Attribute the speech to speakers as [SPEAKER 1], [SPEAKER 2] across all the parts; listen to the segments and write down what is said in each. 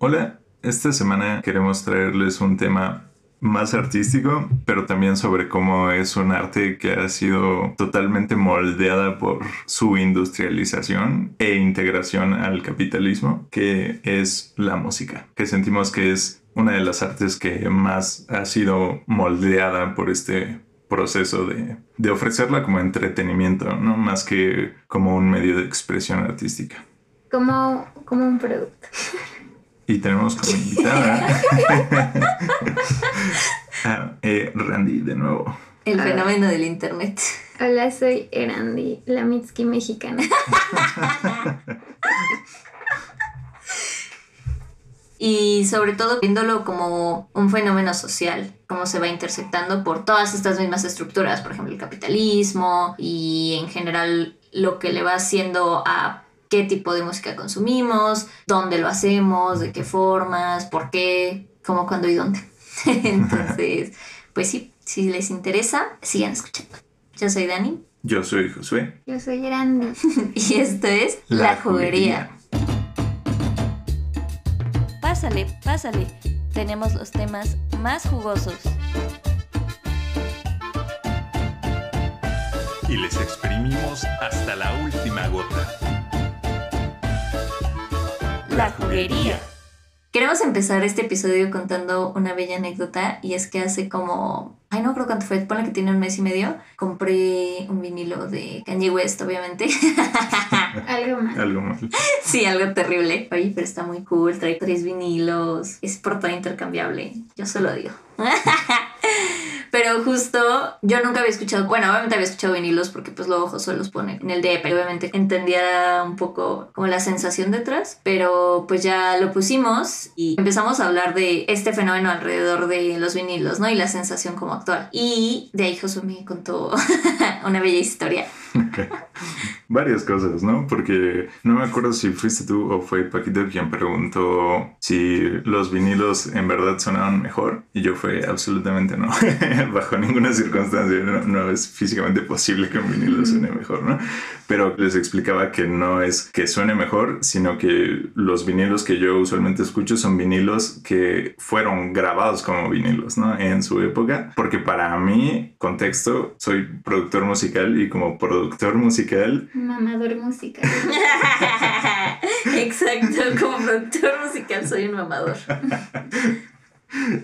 [SPEAKER 1] Hola, esta semana queremos traerles un tema más artístico, pero también sobre cómo es un arte que ha sido totalmente moldeada por su industrialización e integración al capitalismo, que es la música, que sentimos que es una de las artes que más ha sido moldeada por este proceso de, de ofrecerla como entretenimiento, ¿no? Más que como un medio de expresión artística.
[SPEAKER 2] Como, como un producto.
[SPEAKER 1] Y tenemos como invitada a eh, Randy de nuevo.
[SPEAKER 3] El fenómeno del internet.
[SPEAKER 2] Hola, soy Erandi, la Mitski mexicana.
[SPEAKER 3] y sobre todo viéndolo como un fenómeno social, cómo se va intersectando por todas estas mismas estructuras, por ejemplo el capitalismo y en general lo que le va haciendo a qué tipo de música consumimos, dónde lo hacemos, de qué formas, por qué, cómo, cuándo y dónde. Entonces, pues sí, si les interesa, sigan escuchando. Yo soy Dani.
[SPEAKER 1] Yo soy Josué.
[SPEAKER 2] Yo soy Grandi.
[SPEAKER 3] y esto es La, Juguería.
[SPEAKER 4] Pásale, pásale. Tenemos los temas más jugosos.
[SPEAKER 5] Y les exprimimos hasta la última gota
[SPEAKER 4] la juguería.
[SPEAKER 3] Queremos empezar este episodio contando una bella anécdota y es que hace como, ay no creo cuánto fue, ponle que tiene un mes y medio, compré un vinilo de Kanye West, obviamente.
[SPEAKER 2] algo mal.
[SPEAKER 1] Algo mal.
[SPEAKER 3] Sí, algo terrible. Oye, pero está muy cool, trae tres vinilos, es portada intercambiable, yo solo digo. Pero justo yo nunca había escuchado, bueno, obviamente había escuchado vinilos porque pues luego Josué los pone en el DEP obviamente entendía un poco como la sensación detrás, pero pues ya lo pusimos y empezamos a hablar de este fenómeno alrededor de los vinilos, ¿no? Y la sensación como actual. Y de ahí me contó una bella historia.
[SPEAKER 1] Varias cosas, ¿no? Porque no me acuerdo si fuiste tú o fue Paquito quien preguntó si los vinilos en verdad sonaban mejor y yo fue absolutamente no. bajo ninguna circunstancia no, es físicamente posible que un vinilo suene mejor, ¿no? Pero les explicaba que no es que suene mejor, sino que los vinilos que yo usualmente escucho son vinilos que fueron grabados como vinilos, ¿no? En su época, porque para mí, contexto, soy productor musical y como productor musical...
[SPEAKER 2] Mamador musical.
[SPEAKER 3] Exacto, como productor musical soy un mamador.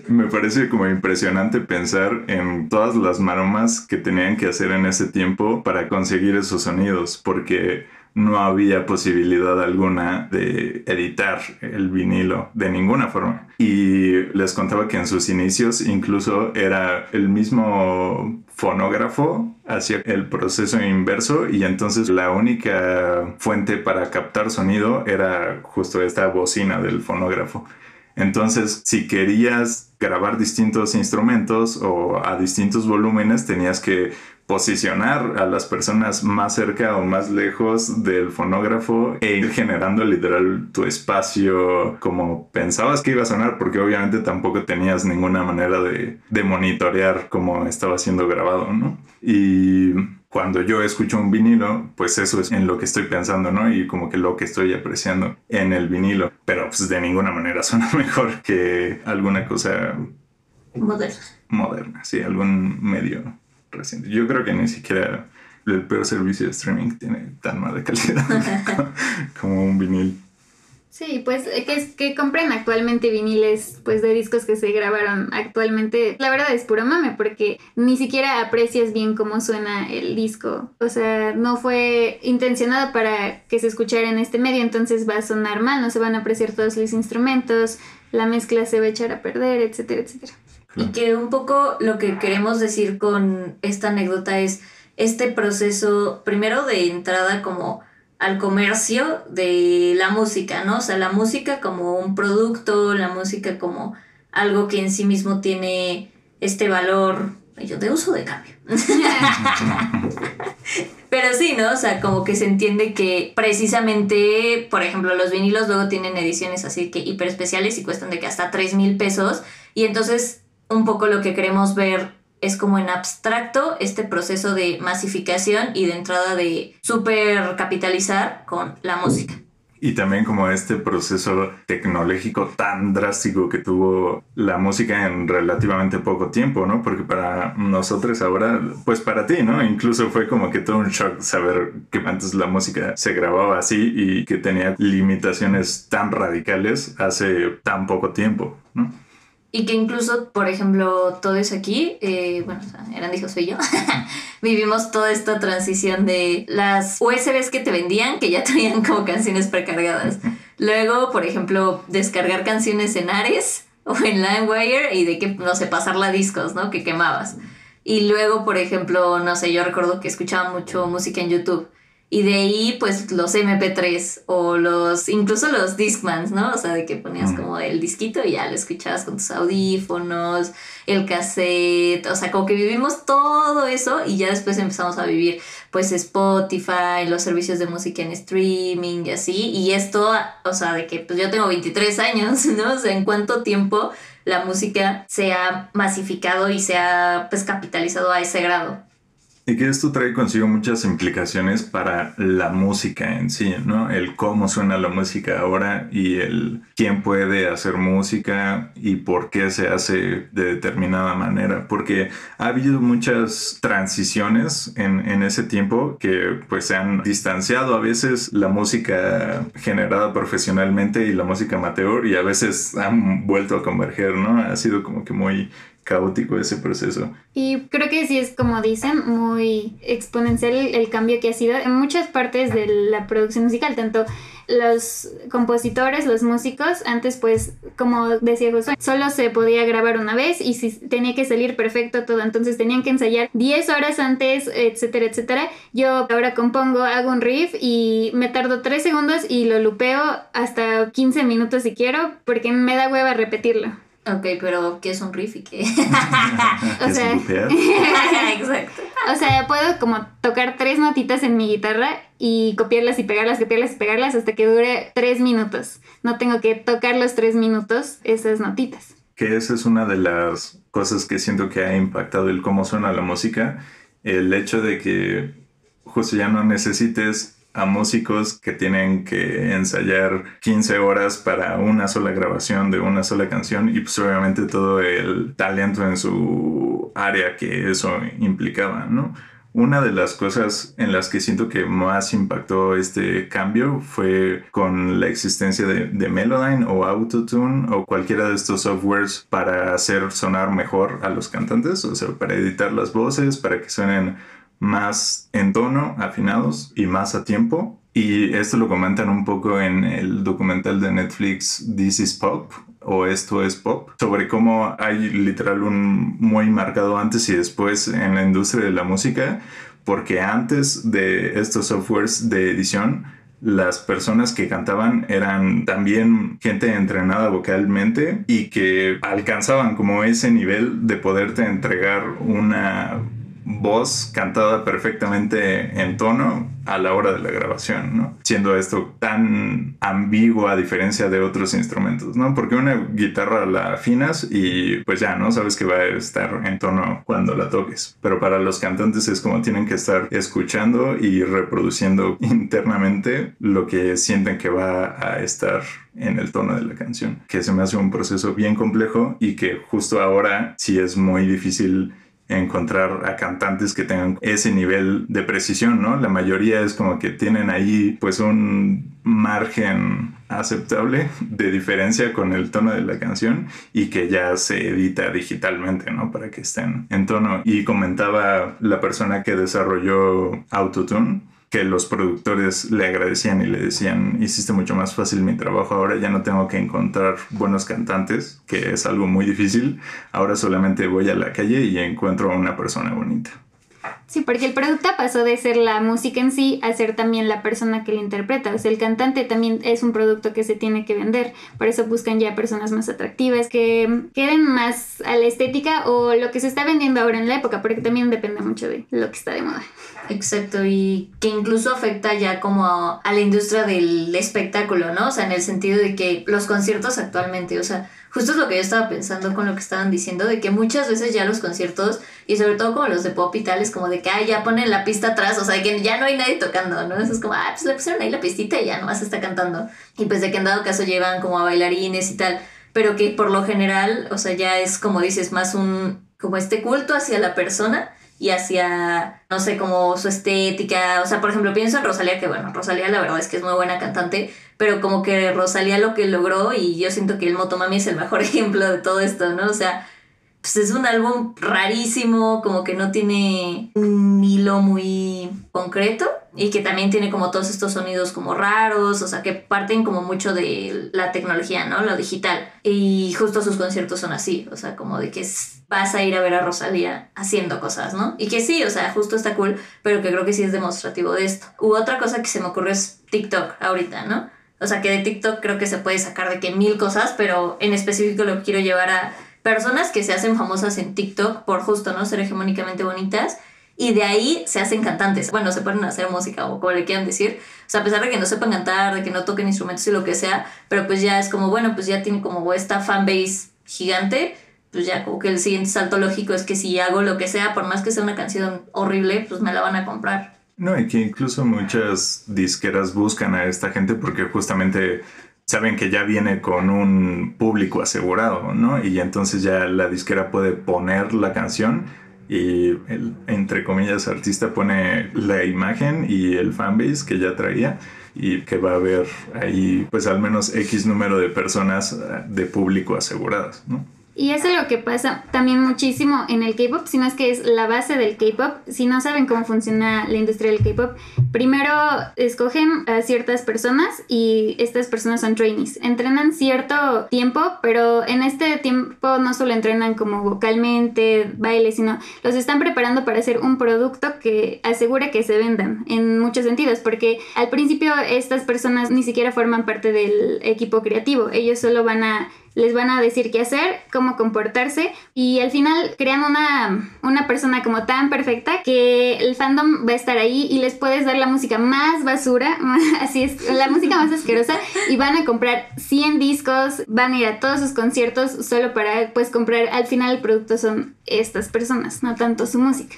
[SPEAKER 1] Me parece como impresionante pensar en todas las maromas que tenían que hacer en ese tiempo para conseguir esos sonidos, porque no había posibilidad alguna de editar el vinilo de ninguna forma. Y les contaba que en sus inicios incluso era el mismo fonógrafo hacía el proceso inverso y entonces la única fuente para captar sonido era justo esta bocina del fonógrafo. Entonces, si querías grabar distintos instrumentos o a distintos volúmenes, tenías que posicionar a las personas más cerca o más lejos del fonógrafo e ir generando literal tu espacio como pensabas que iba a sonar porque obviamente tampoco tenías ninguna manera de, de monitorear cómo estaba siendo grabado, ¿no? Y cuando yo escucho un vinilo, pues eso es en lo que estoy pensando, ¿no? Y como que lo que estoy apreciando en el vinilo. Pero pues de ninguna manera suena mejor que alguna cosa
[SPEAKER 3] moderna.
[SPEAKER 1] Moderna, sí, algún medio reciente. Yo creo que ni siquiera el peor servicio de streaming tiene tan mala calidad como un vinil.
[SPEAKER 2] Sí, pues eh, que, que compren actualmente viniles pues de discos que se grabaron actualmente. La verdad es puro mame porque ni siquiera aprecias bien cómo suena el disco. O sea, no fue intencionado para que se escuchara en este medio, entonces va a sonar mal, no se van a apreciar todos los instrumentos, la mezcla se va a echar a perder, etcétera, etcétera.
[SPEAKER 3] Y que un poco lo que queremos decir con esta anécdota es este proceso, primero de entrada como al comercio de la música, ¿no? O sea, la música como un producto, la música como algo que en sí mismo tiene este valor de uso de cambio. Pero sí, ¿no? O sea, como que se entiende que precisamente, por ejemplo, los vinilos luego tienen ediciones así que hiper especiales y cuestan de que hasta 3 mil pesos. Y entonces, un poco lo que queremos ver es como en abstracto este proceso de masificación y de entrada de super capitalizar con la música.
[SPEAKER 1] y también como este proceso tecnológico tan drástico que tuvo la música en relativamente poco tiempo, ¿no? Porque para nosotros ahora, pues para ti, ¿no? Incluso fue como que todo un shock saber que antes la música se grababa así y que tenía limitaciones tan radicales hace tan poco tiempo, ¿no?
[SPEAKER 3] Y que incluso, por ejemplo, todo eso aquí, eh, bueno, eran hijos soy yo, vivimos toda esta transición de las USBs que te vendían, que ya tenían como canciones precargadas. Luego, por ejemplo, descargar canciones en Ares o en LimeWire y de que, no sé, pasarla a discos, ¿no? Que quemabas. Y luego, por ejemplo, no sé, yo recuerdo que escuchaba mucho música en YouTube. Y de ahí, pues, los MP3 o los, incluso los Discmans, ¿no? O sea, de que ponías como el disquito y ya lo escuchabas con tus audífonos, el cassette, o sea, como que vivimos todo eso y ya después empezamos a vivir, pues, Spotify, los servicios de música en streaming y así. Y esto, o sea, de que, pues, yo tengo 23 años, ¿no? O sea, en cuánto tiempo la música se ha masificado y se ha, pues, capitalizado a ese grado.
[SPEAKER 1] Y que esto trae consigo muchas implicaciones para la música en sí, ¿no? El cómo suena la música ahora y el quién puede hacer música y por qué se hace de determinada manera. Porque ha habido muchas transiciones en, en ese tiempo que pues se han distanciado a veces la música generada profesionalmente y la música amateur y a veces han vuelto a converger, ¿no? Ha sido como que muy caótico ese proceso.
[SPEAKER 2] Y creo que sí es como dicen, muy exponencial el cambio que ha sido en muchas partes de la producción musical, tanto los compositores, los músicos, antes pues, como decía Josué, solo se podía grabar una vez y si tenía que salir perfecto todo, entonces tenían que ensayar 10 horas antes, etcétera, etcétera. Yo ahora compongo, hago un riff y me tardo 3 segundos y lo lupeo hasta 15 minutos si quiero, porque me da hueva repetirlo.
[SPEAKER 3] Ok, pero ¿qué es un riff y qué?
[SPEAKER 2] o sea,
[SPEAKER 3] exacto.
[SPEAKER 2] O sea, puedo como tocar tres notitas en mi guitarra y copiarlas y pegarlas, copiarlas y pegarlas hasta que dure tres minutos. No tengo que tocar los tres minutos esas notitas.
[SPEAKER 1] Que esa es una de las cosas que siento que ha impactado el cómo suena la música. El hecho de que justo ya no necesites a músicos que tienen que ensayar 15 horas para una sola grabación de una sola canción y pues obviamente todo el talento en su área que eso implicaba, ¿no? Una de las cosas en las que siento que más impactó este cambio fue con la existencia de, de Melodyne o Autotune o cualquiera de estos softwares para hacer sonar mejor a los cantantes, o sea, para editar las voces, para que suenen más en tono, afinados y más a tiempo. Y esto lo comentan un poco en el documental de Netflix This is Pop o Esto es Pop, sobre cómo hay literal un muy marcado antes y después en la industria de la música, porque antes de estos softwares de edición, las personas que cantaban eran también gente entrenada vocalmente y que alcanzaban como ese nivel de poderte entregar una voz cantada perfectamente en tono a la hora de la grabación, ¿no? Siendo esto tan ambiguo a diferencia de otros instrumentos, ¿no? Porque una guitarra la afinas y pues ya, ¿no? Sabes que va a estar en tono cuando la toques. Pero para los cantantes es como tienen que estar escuchando y reproduciendo internamente lo que sienten que va a estar en el tono de la canción. Que se me hace un proceso bien complejo y que justo ahora sí es muy difícil encontrar a cantantes que tengan ese nivel de precisión, ¿no? La mayoría es como que tienen ahí pues un margen aceptable de diferencia con el tono de la canción y que ya se edita digitalmente, ¿no? Para que estén en tono. Y comentaba la persona que desarrolló Autotune que los productores le agradecían y le decían, hiciste mucho más fácil mi trabajo, ahora ya no tengo que encontrar buenos cantantes, que es algo muy difícil, ahora solamente voy a la calle y encuentro a una persona bonita.
[SPEAKER 2] Sí, porque el producto pasó de ser la música en sí a ser también la persona que la interpreta. O sea, el cantante también es un producto que se tiene que vender. Por eso buscan ya personas más atractivas, que queden más a la estética o lo que se está vendiendo ahora en la época, porque también depende mucho de lo que está de moda.
[SPEAKER 3] Exacto, y que incluso afecta ya como a, a la industria del espectáculo, ¿no? O sea, en el sentido de que los conciertos actualmente, o sea, justo es lo que yo estaba pensando con lo que estaban diciendo, de que muchas veces ya los conciertos, y sobre todo como los de pop y tal, es como de que, ay, ya ponen la pista atrás, o sea, que ya no hay nadie tocando, ¿no? Eso es como, ah, pues le pusieron ahí la pistita y ya nomás está cantando. Y pues de que en dado caso llevan como a bailarines y tal, pero que por lo general, o sea, ya es como dices, más un, como este culto hacia la persona y hacia, no sé, como su estética. O sea, por ejemplo, pienso en Rosalía, que bueno, Rosalía la verdad es que es muy buena cantante, pero como que Rosalía lo que logró, y yo siento que el Motomami es el mejor ejemplo de todo esto, ¿no? O sea, pues es un álbum rarísimo, como que no tiene un hilo muy concreto y que también tiene como todos estos sonidos como raros, o sea, que parten como mucho de la tecnología, ¿no? Lo digital. Y justo sus conciertos son así, o sea, como de que vas a ir a ver a Rosalía haciendo cosas, ¿no? Y que sí, o sea, justo está cool, pero que creo que sí es demostrativo de esto. U otra cosa que se me ocurrió es TikTok ahorita, ¿no? O sea, que de TikTok creo que se puede sacar de que mil cosas, pero en específico lo quiero llevar a personas que se hacen famosas en TikTok por justo, ¿no? Ser hegemónicamente bonitas. Y de ahí se hacen cantantes. Bueno, se ponen a hacer música o como le quieran decir. O sea, a pesar de que no sepan cantar, de que no toquen instrumentos y lo que sea, pero pues ya es como, bueno, pues ya tiene como esta fanbase gigante. Pues ya como que el siguiente salto lógico es que si hago lo que sea, por más que sea una canción horrible, pues me la van a comprar.
[SPEAKER 1] No, y que incluso muchas disqueras buscan a esta gente porque justamente saben que ya viene con un público asegurado, ¿no? Y entonces ya la disquera puede poner la canción y entre comillas, artista pone la imagen y el fanbase que ya traía y que va a haber ahí pues al menos X número de personas de público aseguradas, ¿no?
[SPEAKER 2] Y eso es lo que pasa también muchísimo en el K-pop, si no es que es la base del K-pop. Si no saben cómo funciona la industria del K-pop, primero escogen a ciertas personas y estas personas son trainees. Entrenan cierto tiempo, pero en este tiempo no solo entrenan como vocalmente, baile, sino los están preparando para hacer un producto que asegure que se vendan en muchos sentidos, porque al principio estas personas ni siquiera forman parte del equipo creativo, ellos solo van a les van a decir qué hacer, cómo comportarse y al final crean una, una persona como tan perfecta que el fandom va a estar ahí y les puedes dar la música más basura, así es, la música más asquerosa y van a comprar 100 discos, van a ir a todos sus conciertos solo para pues comprar, al final el producto son estas personas, no tanto su música.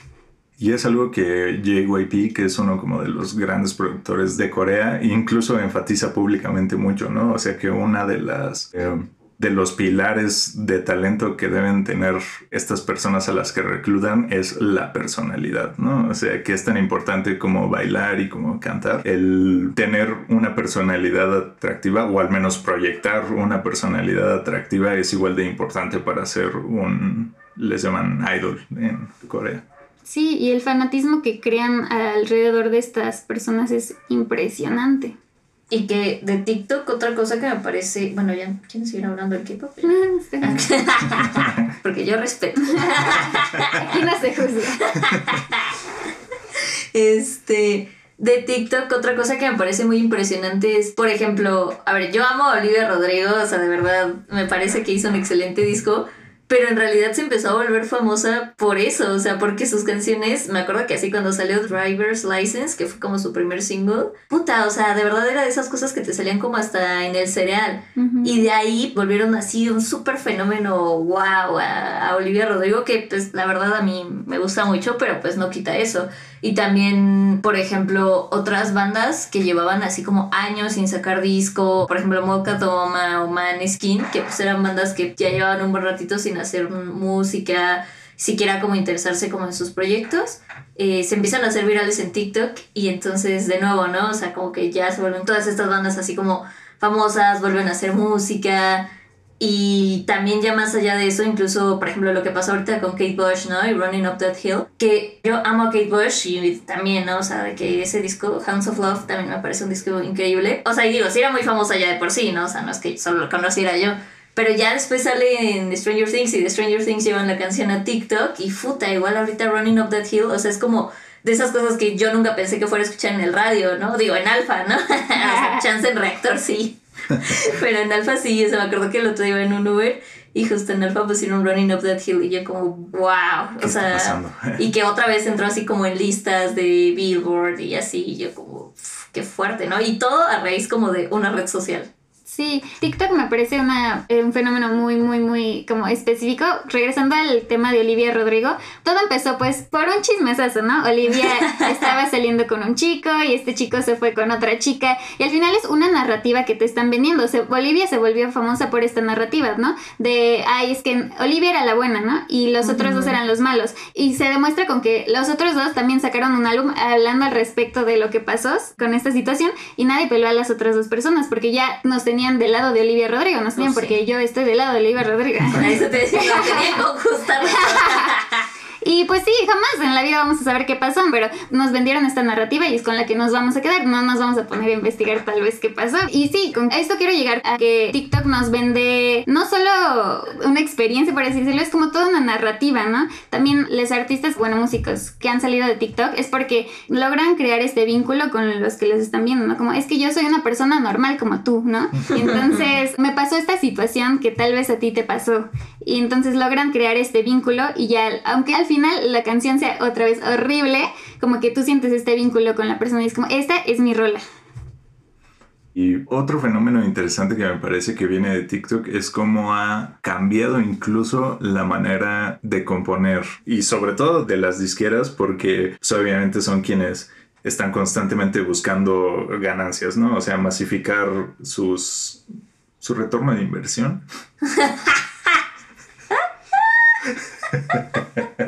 [SPEAKER 1] Y es algo que JYP, que es uno como de los grandes productores de Corea, incluso enfatiza públicamente mucho, ¿no? O sea que una de las eh, de los pilares de talento que deben tener estas personas a las que reclutan es la personalidad, ¿no? O sea, que es tan importante como bailar y como cantar. El tener una personalidad atractiva o al menos proyectar una personalidad atractiva es igual de importante para ser un, les llaman idol en Corea.
[SPEAKER 2] Sí, y el fanatismo que crean alrededor de estas personas es impresionante.
[SPEAKER 3] Y que de TikTok, otra cosa que me parece. Bueno, ya, ¿quieren seguir hablando del K-pop? Porque yo respeto.
[SPEAKER 2] Aquí no se juzga.
[SPEAKER 3] Este. De TikTok, otra cosa que me parece muy impresionante es, por ejemplo, a ver, yo amo a Olivia Rodrigo, o sea, de verdad, me parece que hizo un excelente disco, pero en realidad se empezó a volver famosa por eso, o sea, porque sus canciones, me acuerdo que así cuando salió Driver's License, que fue como su primer single, puta, o sea, de verdad era de esas cosas que te salían como hasta en el cereal. Y de ahí volvieron así un súper fenómeno, wow, a, a, Olivia Rodrigo, que pues la verdad a mí me gusta mucho, pero pues no quita eso. Y también, por ejemplo, otras bandas que llevaban así como años sin sacar disco, por ejemplo, Mocha Toma o Man Skin, que pues eran bandas que ya llevaban un buen ratito sin hacer música, siquiera como interesarse como en sus proyectos, eh, se empiezan a hacer virales en TikTok y entonces de nuevo, ¿no? O sea, como que ya se vuelven todas estas bandas así como famosas, vuelven a hacer música, y también ya más allá de eso, incluso, por ejemplo, lo que pasó ahorita con Kate Bush, ¿no? Y Running Up That Hill, que yo amo a Kate Bush y también, ¿no? O sea, de que ese disco, Hounds of Love, también me parece un disco increíble. O sea, y digo, sí era muy famosa ya de por sí, ¿no? O sea, no es que solo lo conociera yo. Pero ya después sale en The Stranger Things y The Stranger Things llevan la canción a TikTok y futa, igual ahorita Running Up That Hill, o sea, es como de esas cosas que yo nunca pensé que fuera a escuchar en el radio, ¿no? Digo, en alfa, ¿no? o sea, chance en reactor, sí. Pero en Alfa sí, o sea, me acuerdo que el otro día en un Uber y justo en Alfa pusieron Running Up That Hill y yo como, wow, o sea, y que otra vez entró así como en listas de Billboard y así, y yo como, qué fuerte, ¿no? Y todo a raíz como de una red social.
[SPEAKER 2] Sí, TikTok me parece una, eh, un fenómeno muy, muy, muy como específico. Regresando al tema de Olivia Rodrigo, todo empezó pues por un chismesazo, ¿no? Olivia estaba saliendo con un chico y este chico se fue con otra chica y al final es una narrativa que te están vendiendo. Se, Olivia se volvió famosa por esta narrativa, ¿no? De, ay, es que Olivia era la buena, ¿no? Y los otros dos eran los malos. Y se demuestra con que los otros dos también sacaron un álbum hablando al respecto de lo que pasó con esta situación y nadie peló a las otras dos personas porque ya nos tenían del lado de Olivia Rodrigo, no tenían porque yo estoy del lado de Olivia Rodrigo.
[SPEAKER 3] Eso te decía, no tenía que
[SPEAKER 2] Y pues sí, jamás en la vida vamos a saber qué pasó, pero nos vendieron esta narrativa y es con la que nos vamos a quedar. No nos vamos a poner a investigar tal vez qué pasó. Y sí, con esto quiero llegar a que TikTok nos vende no solo una experiencia, por así decirlo, es como toda una narrativa, ¿no? También los artistas, bueno, músicos que han salido de TikTok es porque logran crear este vínculo con los que los están viendo, ¿no? Como es que yo soy una persona normal como tú, ¿no? Y entonces me pasó esta situación que tal vez a ti te pasó. Y entonces logran crear este vínculo y ya, aunque al final la canción sea otra vez horrible, como que tú sientes este vínculo con la persona y es como, esta es mi rola.
[SPEAKER 1] Y otro fenómeno interesante que me parece que viene de TikTok es cómo ha cambiado incluso la manera de componer y sobre todo de las disqueras porque pues, obviamente son quienes están constantemente buscando ganancias, ¿no? O sea, masificar sus su retorno de inversión.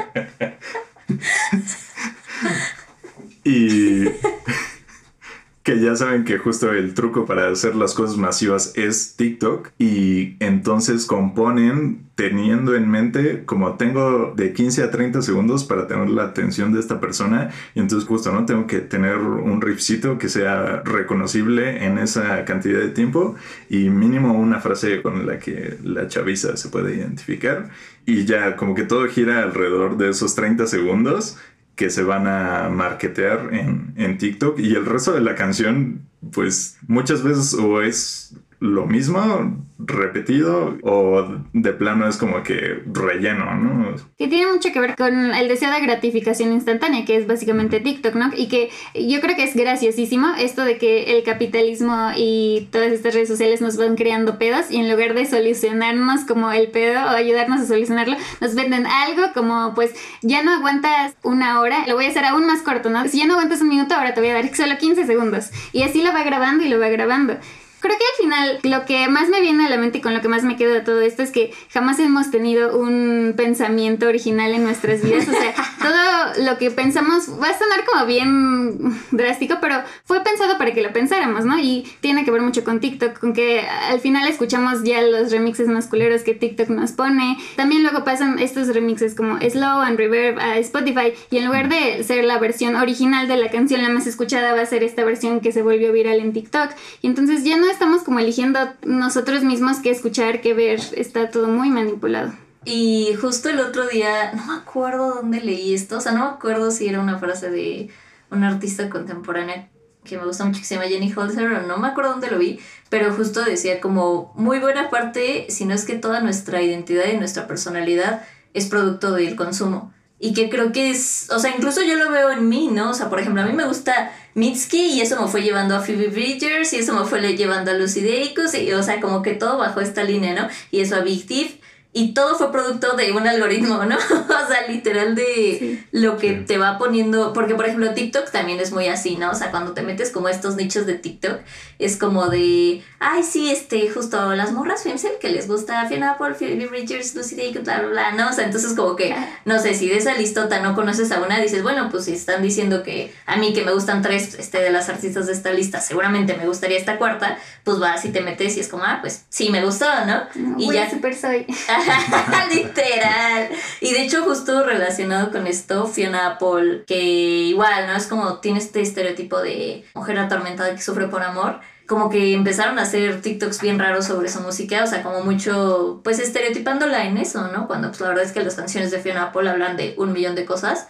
[SPEAKER 1] y que ya saben que justo el truco para hacer las cosas masivas es TikTok. Y entonces componen teniendo en mente como tengo de 15 a 30 segundos para tener la atención de esta persona. Y entonces justo no tengo que tener un riffcito que sea reconocible en esa cantidad de tiempo y mínimo una frase con la que la chaviza se puede identificar. Y ya como que todo gira alrededor de esos 30 segundos que se van a marketear en, en TikTok. Y el resto de la canción pues muchas veces o es lo mismo repetido o de plano es como que relleno, ¿no?
[SPEAKER 2] Que tiene mucho que ver con el deseo de gratificación instantánea, que es básicamente TikTok, ¿no? Y que yo creo que es graciosísimo esto de que el capitalismo y todas estas redes sociales nos van creando pedos y en lugar de solucionarnos como el pedo o ayudarnos a solucionarlo, nos venden algo como pues ya no aguantas una hora, lo voy a hacer aún más corto, ¿no? Si ya no aguantas un minuto, ahora te voy a dar solo 15 segundos. Y así lo va grabando y lo va grabando. Creo que al final lo que más me viene a la mente y con lo que más me quedo de todo esto es que jamás hemos tenido un pensamiento original en nuestras vidas. O sea, todo lo que pensamos va a sonar como bien drástico, pero fue pensado para que lo pensáramos, ¿no? Y tiene que ver mucho con TikTok, con que al final escuchamos ya los remixes más culeros que TikTok nos pone. También luego pasan estos remixes como Slow and Reverb a Spotify y en lugar de ser la versión original de la canción la más escuchada va a ser esta versión que se volvió viral en TikTok. Y entonces ya no estamos como eligiendo nosotros mismos qué escuchar, qué ver, está todo muy manipulado.
[SPEAKER 3] Y justo el otro día, no me acuerdo dónde leí esto, o sea, no me acuerdo si era una frase de una artista contemporánea que me gusta mucho que se llama Jenny Holzer, o no me acuerdo dónde lo vi, pero justo decía como muy buena parte, si no es que toda nuestra identidad y nuestra personalidad es producto del consumo. Y que creo que es, o sea, incluso yo lo veo en mí, ¿no? O sea, por ejemplo, a mí me gusta Mitski y eso me fue llevando a Phoebe Bridgers y eso me fue llevando a Lucy Dacus y, o sea, como que todo bajo esta línea, ¿no? Y eso a Big Thief y todo fue producto de un algoritmo, ¿no? o sea, literal de lo que te va poniendo, porque por ejemplo TikTok también es muy así, ¿no? O sea, cuando te metes como estos nichos de TikTok, es como de, ay, sí, este, justo las morras femcel que les gusta Fiona Apple, Phoebe Bridgers, Lucy Day, bla, bla, bla, ¿no? O sea, entonces como que, no sé, si de esa listota no conoces a una, dices, bueno, pues si están diciendo que a mí que me gustan tres este, de las artistas de esta lista, seguramente me gustaría esta cuarta, pues vas y te metes y es como, ah, pues sí, me gustó, ¿no?
[SPEAKER 2] y ya... Super soy.
[SPEAKER 3] Literal. Y de hecho, justo relacionado con esto, Fiona Apple, que igual, ¿no? Es como tiene este estereotipo de mujer atormentada que sufre por amor. Como que empezaron a hacer TikToks bien raros sobre su música, o sea, como mucho, pues estereotipándola en eso, ¿no? Cuando pues la verdad es que las canciones de Fiona Apple hablan de un millón de cosas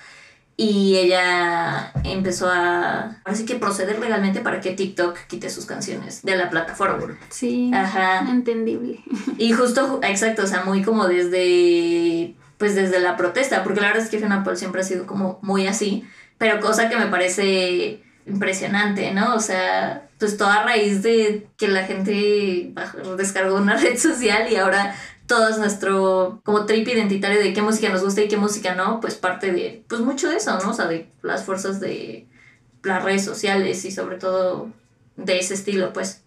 [SPEAKER 3] y ella empezó a así que proceder legalmente para que TikTok quite sus canciones de la plataforma.
[SPEAKER 2] Sí. Ajá. Entendible.
[SPEAKER 3] Y justo, exacto, o sea, muy como desde pues desde la protesta, porque la verdad es que Fiona Apple siempre ha sido como muy así, pero cosa que me parece impresionante, ¿no? O sea, pues todo a raíz de que la gente descargó una red social y ahora todo es nuestro como trip identitario de qué música nos gusta y qué música no, pues parte de, pues mucho de eso, ¿no? O sea, de las fuerzas de las redes sociales y sobre todo de ese estilo, pues.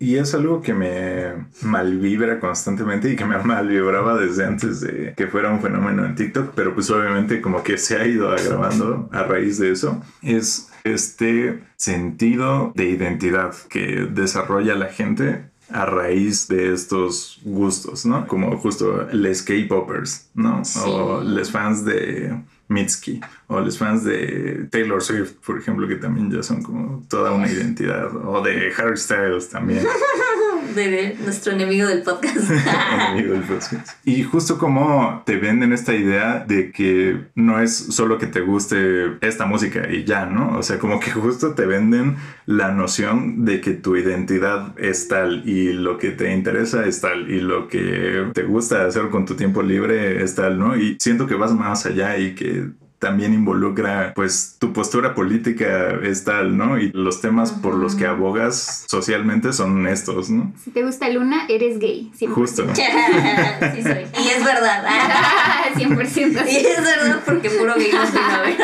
[SPEAKER 1] Y es algo que me malvibra constantemente y que me malvibraba desde antes de que fuera un fenómeno en TikTok, pero pues obviamente como que se ha ido agravando a raíz de eso. Es este sentido de identidad que desarrolla la gente a raíz de estos gustos, ¿no? Como justo les K-popers, ¿no?
[SPEAKER 3] Sí.
[SPEAKER 1] O les fans de Mitski o los fans de Taylor Swift, por ejemplo, que también ya son como toda una identidad, o de Harry Styles también.
[SPEAKER 3] De nuestro enemigo del podcast.
[SPEAKER 1] enemigo del podcast. Y justo como te venden esta idea de que no es solo que te guste esta música y ya, ¿no? O sea, como que justo te venden la noción de que tu identidad es tal y lo que te interesa es tal y lo que te gusta hacer con tu tiempo libre es tal, ¿no? Y siento que vas más allá y que también involucra pues tu postura política es tal, ¿no? Y los temas por los que abogas socialmente son estos, ¿no?
[SPEAKER 2] Si te gusta Luna, eres gay. 100%.
[SPEAKER 1] Justo.
[SPEAKER 3] sí soy. Y es verdad.
[SPEAKER 2] 100%
[SPEAKER 3] Y es verdad porque puro gay a ver.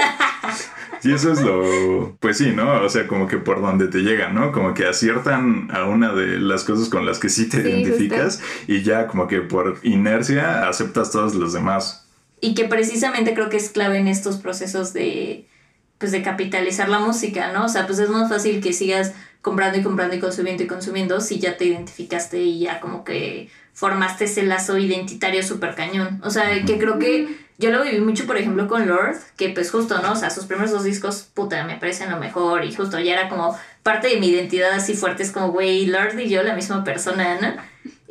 [SPEAKER 1] Y eso es lo, pues sí, ¿no? O sea, como que por donde te llegan, ¿no? Como que aciertan a una de las cosas con las que sí te
[SPEAKER 2] Sí,
[SPEAKER 1] identificas y ya como que por inercia aceptas todos los demás.
[SPEAKER 3] Y que precisamente creo que es clave en estos procesos de, pues de capitalizar la música, ¿no? O sea, pues es más fácil que sigas comprando y comprando y consumiendo y consumiendo si ya te identificaste y ya como que formaste ese lazo identitario súper cañón. O sea, que creo que yo lo viví mucho, por ejemplo, con Lord, que pues justo, ¿no? O sea, sus primeros dos discos, puta, me parecen lo mejor y justo ya era como parte de mi identidad así fuerte, es como, güey, Lord y yo la misma persona, ¿no?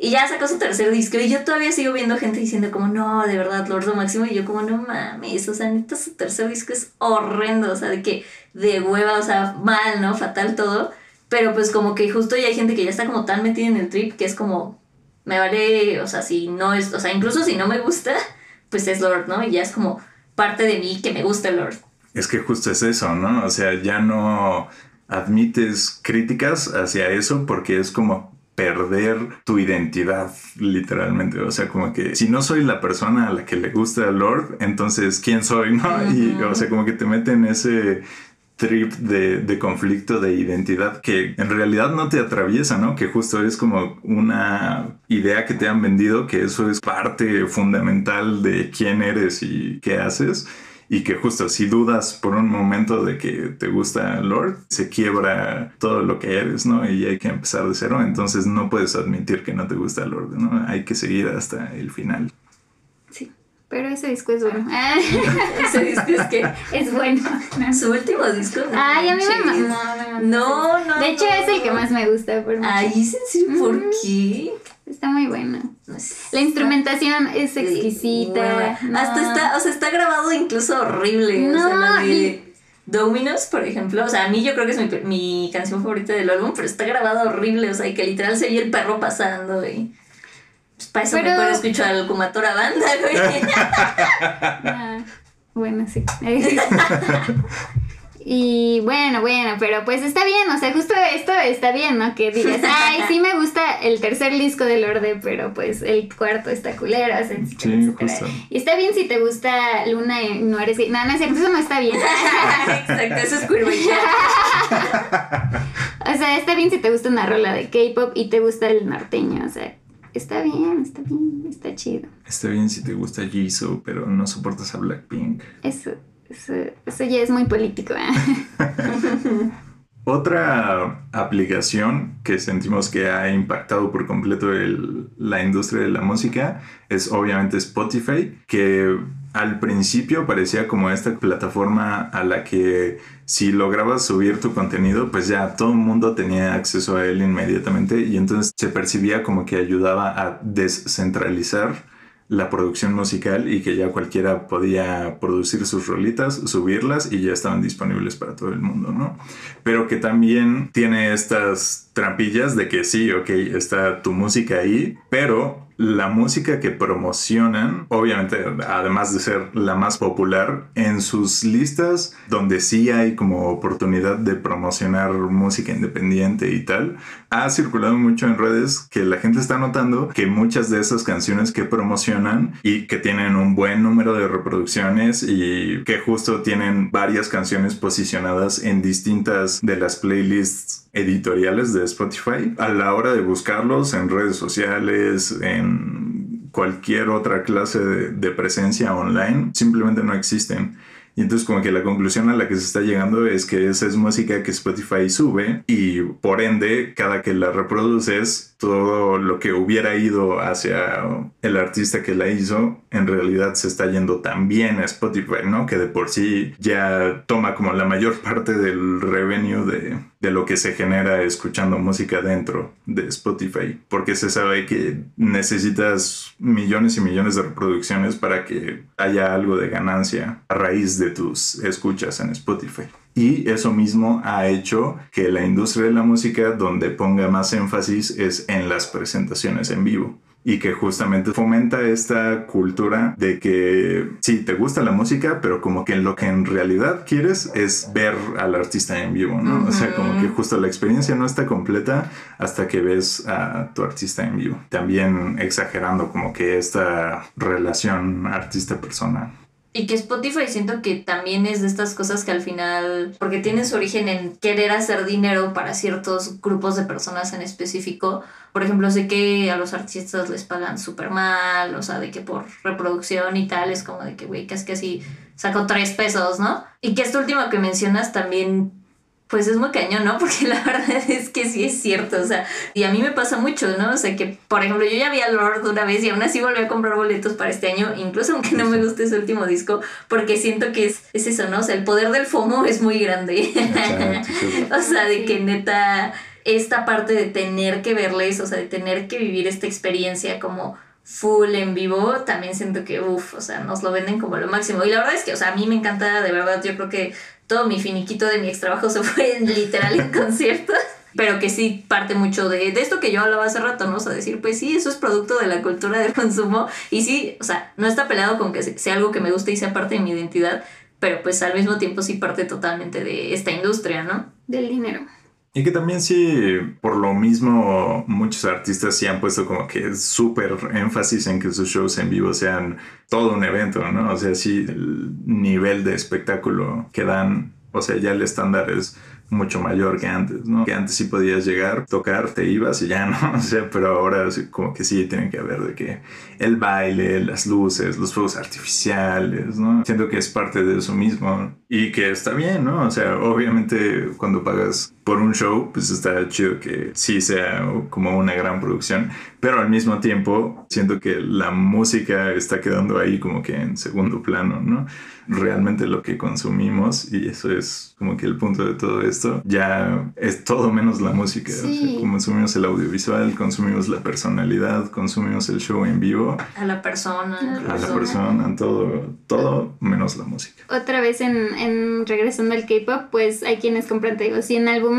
[SPEAKER 3] Y ya sacó su tercer disco y yo todavía sigo viendo gente diciendo como, no, de verdad, Lord lo máximo. Y yo como, no mames, o sea, neta, su tercer disco es horrendo, o sea, de que de hueva, o sea, mal, ¿no? Fatal todo. Pero pues como que justo ya hay gente que ya está como tan metida en el trip que es como, me vale, o sea, si no es, o sea, incluso si no me gusta, pues es Lord, ¿no? Y ya es como parte de mí que me gusta Lord.
[SPEAKER 1] Es que justo es eso, ¿no? O sea, ya no admites críticas hacia eso porque es como perder tu identidad, literalmente. O sea, como que si no soy la persona a la que le gusta Lord, entonces ¿quién soy? ¿No? Y, o sea, como que te meten ese trip de, de conflicto de identidad que en realidad no te atraviesa, ¿no? Que justo es como una idea que te han vendido, que eso es parte fundamental de quién eres y qué haces y que justo si dudas por un momento de que te gusta Lord, se quiebra todo lo que eres, ¿no? Y hay que empezar de cero, entonces no puedes admitir que no te gusta Lord, ¿no? Hay que seguir hasta el final.
[SPEAKER 2] Sí. Pero ese disco es bueno.
[SPEAKER 3] Ese disco es que
[SPEAKER 2] es bueno.
[SPEAKER 3] su último disco. no
[SPEAKER 2] Ay, a mí me
[SPEAKER 3] manches.
[SPEAKER 2] mama.
[SPEAKER 3] No, no.
[SPEAKER 2] De hecho,
[SPEAKER 3] no.
[SPEAKER 2] es el que más me gusta. Por mucho.
[SPEAKER 3] Ay, ¿es en serio? ¿Por qué?
[SPEAKER 2] Está muy
[SPEAKER 3] sé.
[SPEAKER 2] La instrumentación es exquisita. No.
[SPEAKER 3] Hasta está, o sea, está grabado incluso horrible. o sea,
[SPEAKER 2] No,
[SPEAKER 3] la de
[SPEAKER 2] y-
[SPEAKER 3] Dominos, por ejemplo. O sea, a mí yo creo que es mi, mi canción favorita del álbum, pero está grabado horrible. O sea, y que literal se oye el perro pasando, y Pues para eso
[SPEAKER 2] Pero-
[SPEAKER 3] mejor escucho al Kumatora Banda, güey.
[SPEAKER 2] Ah, bueno, sí. Y bueno, bueno, pero pues está bien, o sea, justo esto está bien, ¿no? Que digas, ay, sí me gusta el tercer disco de Lorde, pero pues el cuarto está culero, o sea,
[SPEAKER 1] Sí, justo.
[SPEAKER 2] Y está bien si te gusta Luna y no eres gay. No, no es cierto, eso no está bien.
[SPEAKER 3] Exacto, eso es.
[SPEAKER 2] O sea, está bien si te gusta una rola de K-pop y te gusta el norteño, o sea, está bien, está bien, está chido.
[SPEAKER 1] Está bien si te gusta Jisoo, pero no soportas a Blackpink.
[SPEAKER 2] Eso, eso, ya es muy político, ¿eh?
[SPEAKER 1] Otra aplicación que sentimos que ha impactado por completo la industria de la música es obviamente Spotify, que al principio parecía como esta plataforma a la que si lograbas subir tu contenido, pues ya todo el mundo tenía acceso a él inmediatamente y entonces se percibía como que ayudaba a descentralizar la producción musical y que ya cualquiera podía producir sus rolitas, subirlas y ya estaban disponibles para todo el mundo, ¿no? Pero que también tiene estas trampillas de que sí, ok, está tu música ahí, pero la música que promocionan, obviamente, además de ser la más popular, en sus listas donde sí hay como oportunidad de promocionar música independiente y tal, ha circulado mucho en redes que la gente está notando que muchas de esas canciones que promocionan y que tienen un buen número de reproducciones y que justo tienen varias canciones posicionadas en distintas de las playlists editoriales de Spotify, a la hora de buscarlos en redes sociales, en cualquier otra clase de, de presencia online, simplemente no existen. Y entonces como que la conclusión a la que se está llegando es que esa es música que Spotify sube y por ende cada que la reproduces todo lo que hubiera ido hacia el artista que la hizo en realidad se está yendo también a Spotify, ¿no? Que de por sí ya toma como la mayor parte del revenue de, de lo que se genera escuchando música dentro de Spotify, porque se sabe que necesitas millones y millones de reproducciones para que haya algo de ganancia a raíz de tus escuchas en Spotify. Y eso mismo ha hecho que la industria de la música donde ponga más énfasis es en las presentaciones en vivo y que justamente fomenta esta cultura de que sí, te gusta la música, pero como que lo que en realidad quieres es ver al artista en vivo, ¿no? O sea, como que justo la experiencia no está completa hasta que ves a tu artista en vivo. También exagerando como que esta relación artista-persona.
[SPEAKER 3] Y que Spotify siento que también es de estas cosas que al final, porque tiene su origen en querer hacer dinero para ciertos grupos de personas en específico. Por ejemplo, sé que a los artistas les pagan súper mal, o sea, de que por reproducción y tal, es como de que, güey, casi casi saco tres pesos, ¿no? Y que esto último que mencionas también pues es muy cañón, ¿no? Porque la verdad es que sí es cierto, o sea, y a mí me pasa mucho, ¿no? O sea, que, por ejemplo, yo ya vi a Lord una vez y aún así volví a comprar boletos para este año, incluso aunque no me guste ese último disco, porque siento que es, es eso, ¿no? O sea, el poder del FOMO es muy grande. o sea, de que neta, esta parte de tener que verles, o sea, de tener que vivir esta experiencia como full en vivo, también siento que, uff, o sea, nos lo venden como lo máximo. Y la verdad es que, o sea, a mí me encanta, de verdad, yo creo que todo mi finiquito de mi ex trabajo se fue literal en conciertos. Pero que sí parte mucho de, de esto que yo hablaba hace rato, ¿no? O sea, decir, pues sí, eso es producto de la cultura del consumo. Y sí, o sea, no está peleado con que sea algo que me guste y sea parte de mi identidad, pero pues al mismo tiempo sí parte totalmente de esta industria, ¿no?
[SPEAKER 2] Del dinero.
[SPEAKER 1] Y que también sí, por lo mismo, muchos artistas sí han puesto como que súper énfasis en que sus shows en vivo sean todo un evento, ¿no? O sea, sí, el nivel de espectáculo que dan, o sea, ya el estándar es mucho mayor que antes, ¿no? Que antes sí podías llegar, tocar, te ibas y ya, ¿no? O sea, pero ahora como que sí tienen que haber de que el baile, las luces, los fuegos artificiales, ¿no? Siento que es parte de eso mismo y que está bien, ¿no? O sea, obviamente cuando pagas por un show, pues está chido que sí sea como una gran producción, pero al mismo tiempo siento que la música está quedando ahí como que en segundo plano, ¿no? Realmente lo que consumimos, y eso es como que el punto de todo esto, ya es todo menos la música.
[SPEAKER 2] Sí.
[SPEAKER 1] O sea, consumimos el audiovisual, consumimos la personalidad, consumimos el show en vivo,
[SPEAKER 3] A la persona.
[SPEAKER 2] A la
[SPEAKER 1] a la
[SPEAKER 3] incluso.
[SPEAKER 1] persona, todo, todo menos la música.
[SPEAKER 2] Otra vez en, en regresando al K-pop, pues hay quienes compran, te digo, 100 álbumes,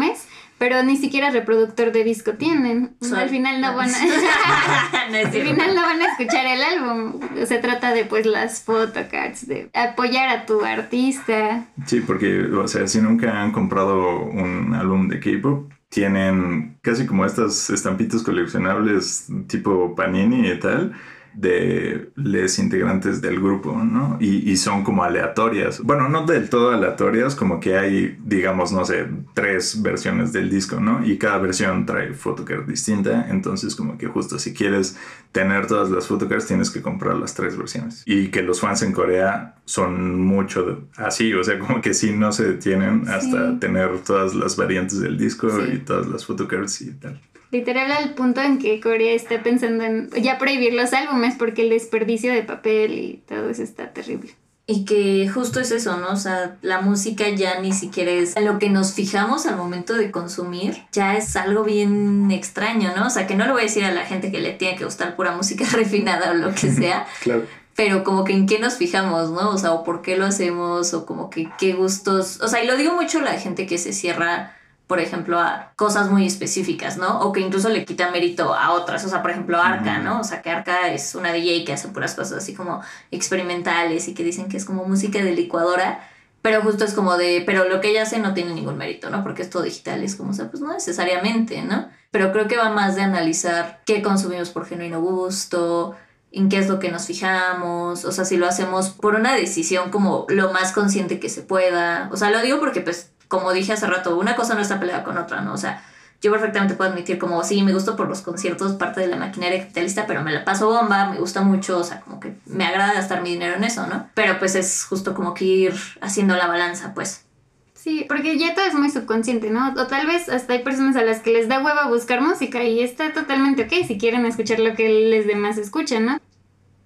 [SPEAKER 2] pero ni siquiera reproductor de disco tienen. Al final no van a...
[SPEAKER 3] no
[SPEAKER 2] Al final no van a escuchar el álbum. Se trata de pues las photocards, de apoyar a tu artista.
[SPEAKER 1] Sí, porque, o sea, si nunca han comprado un álbum de K-pop, tienen casi como estas estampitas coleccionables tipo Panini y tal de los integrantes del grupo, ¿no? Y, y son como aleatorias. Bueno, no del todo aleatorias, como que hay, digamos, no sé, tres versiones del disco, ¿no? Y cada versión trae photocard distinta, entonces como que justo si quieres tener todas las photocards tienes que comprar las tres versiones. Y que los fans en Corea son mucho así, o sea, como que sí no se detienen hasta
[SPEAKER 2] Sí.
[SPEAKER 1] tener todas las variantes del disco
[SPEAKER 2] Sí.
[SPEAKER 1] y todas las photocards y tal.
[SPEAKER 2] Literal al punto en que Corea está pensando en ya prohibir los álbumes porque el desperdicio de papel y todo eso está terrible.
[SPEAKER 3] Y que justo es eso, ¿no? O sea, la música ya ni siquiera es lo que nos fijamos al momento de consumir, ya es algo bien extraño, ¿no? O sea, que no le voy a decir a la gente que le tiene que gustar pura música refinada o lo que sea,
[SPEAKER 1] Claro.
[SPEAKER 3] pero como que en qué nos fijamos, ¿no? O sea, o por qué lo hacemos, o como que qué gustos, o sea, y lo digo mucho a la gente que se cierra por ejemplo, a cosas muy específicas, ¿no? O que incluso le quita mérito a otras, o sea, por ejemplo, Arca, ¿no? O sea, que Arca es una DJ que hace puras cosas así como experimentales y que dicen que es como música de licuadora, pero justo es como de, pero lo que ella hace no tiene ningún mérito, ¿no? Porque es todo digital, es como, o sea, pues no necesariamente, ¿no? Pero creo que va más de analizar qué consumimos por genuino gusto, en qué es lo que nos fijamos, o sea, si lo hacemos por una decisión como lo más consciente que se pueda. O sea, lo digo porque, pues, como dije hace rato, una cosa no está peleada con otra, ¿no? O sea, yo perfectamente puedo admitir como, sí, me gusto por los conciertos, parte de la maquinaria capitalista, pero me la paso bomba, me gusta mucho, o sea, como que me agrada gastar mi dinero en eso, ¿no? Pero pues es justo como que ir haciendo la balanza, pues.
[SPEAKER 2] Sí, porque ya todo es muy subconsciente, ¿no? O tal vez hasta hay personas a las que les da hueva buscar música y está totalmente ok si quieren escuchar lo que les demás escuchan, ¿no?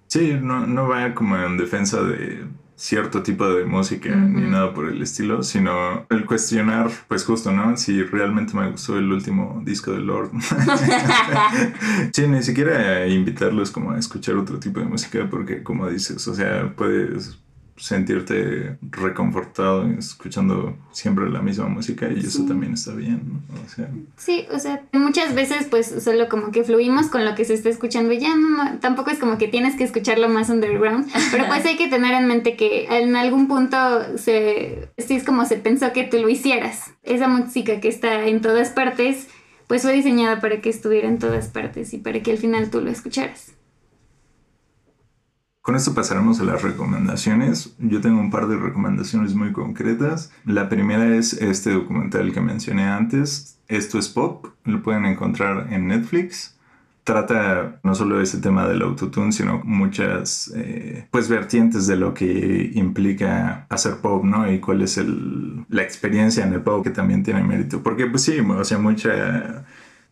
[SPEAKER 1] Sí, no, no va como en defensa de cierto tipo de música ni nada por el estilo, sino el cuestionar, pues justo, ¿no? Si realmente me gustó el último disco de Lord. sí, ni siquiera invitarlos como a escuchar otro tipo de música porque como dices, o sea, puedes sentirte reconfortado escuchando siempre la misma música y eso también está bien, ¿no? O sea,
[SPEAKER 2] Sí, o sea, muchas veces pues solo como que fluimos con lo que se está escuchando y ya no, no, tampoco es como que tienes que escucharlo más underground, pero pues hay que tener en mente que en algún punto se, sí es como se pensó que tú lo hicieras. Esa música que está en todas partes pues fue diseñada para que estuviera en todas partes y para que al final tú lo escucharas.
[SPEAKER 1] Con esto pasaremos a las recomendaciones. Yo tengo un par de recomendaciones muy concretas. La primera es este documental que mencioné antes, Esto es Pop, lo pueden encontrar en Netflix. Trata no solo ese tema del autotune, sino muchas eh, pues vertientes de lo que implica hacer pop, ¿no? Y cuál es la experiencia en el pop que también tiene mérito. Porque pues sí, o sea, mucha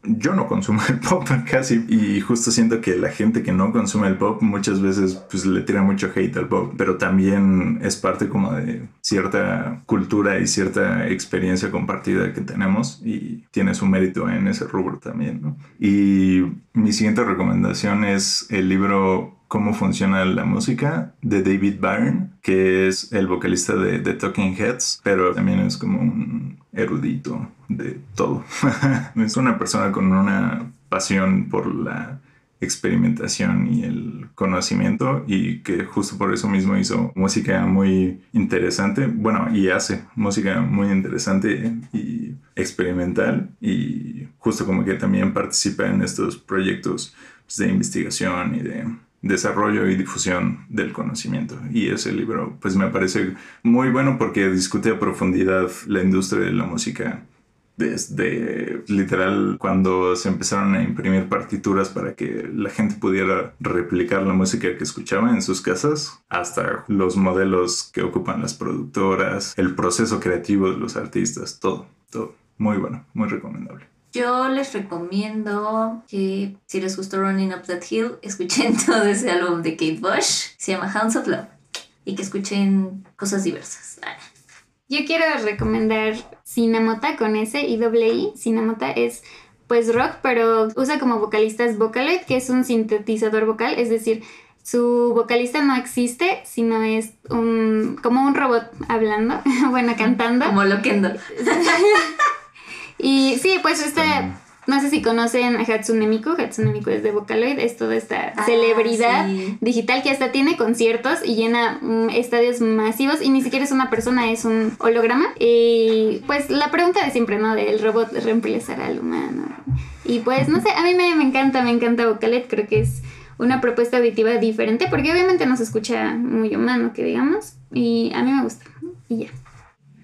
[SPEAKER 1] yo no consumo el pop casi y justo siento que la gente que no consume el pop muchas veces pues le tira mucho hate al pop, pero también es parte como de cierta cultura y cierta experiencia compartida que tenemos y tiene su mérito en ese rubro también. Y mi siguiente recomendación es el libro Cómo funciona la música de David Byrne, que es el vocalista de The Talking Heads, pero también es como un erudito de todo. es una persona con una pasión por la experimentación y el conocimiento y que justo por eso mismo hizo música muy interesante, bueno, y hace música muy interesante y experimental y justo como que también participa en estos proyectos de investigación y de desarrollo y difusión del conocimiento. Y ese libro pues me parece muy bueno porque discute a profundidad la industria de la música desde literal cuando se empezaron a imprimir partituras para que la gente pudiera replicar la música que escuchaba en sus casas, hasta los modelos que ocupan las productoras, el proceso creativo de los artistas, todo, todo. Muy bueno, muy recomendable.
[SPEAKER 3] Yo les recomiendo que si les gustó Running Up That Hill, escuchen todo ese álbum de Kate Bush, se llama Hounds of Love, y que escuchen cosas diversas.
[SPEAKER 2] Yo quiero recomendar Cinemota con S y doble I. Cinemota es pues rock, pero usa como vocalistas Vocaloid, que es un sintetizador vocal, es decir, su vocalista no existe, sino es un, como un robot hablando, bueno, cantando.
[SPEAKER 3] Como Loquendo.
[SPEAKER 2] Y sí, pues esta, no sé si conocen a Hatsune Miku, Hatsune Miku es de Vocaloid, es toda esta
[SPEAKER 3] Ah,
[SPEAKER 2] celebridad
[SPEAKER 3] sí.
[SPEAKER 2] digital que hasta tiene conciertos y llena mm, estadios masivos y ni siquiera es una persona, es un holograma. Y pues la pregunta de siempre, ¿no? Del robot reemplazará al humano. Y pues no sé, a mí me, me encanta, me encanta Vocaloid, creo que es una propuesta auditiva diferente porque obviamente no se escucha muy humano, que digamos, y a mí me gusta. Y ya.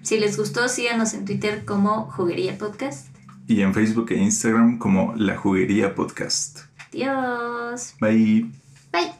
[SPEAKER 3] Si les gustó, síganos en Twitter como Juguería Podcast.
[SPEAKER 1] Y en Facebook e Instagram como La Juguería Podcast.
[SPEAKER 3] Adiós.
[SPEAKER 1] Bye.
[SPEAKER 2] Bye.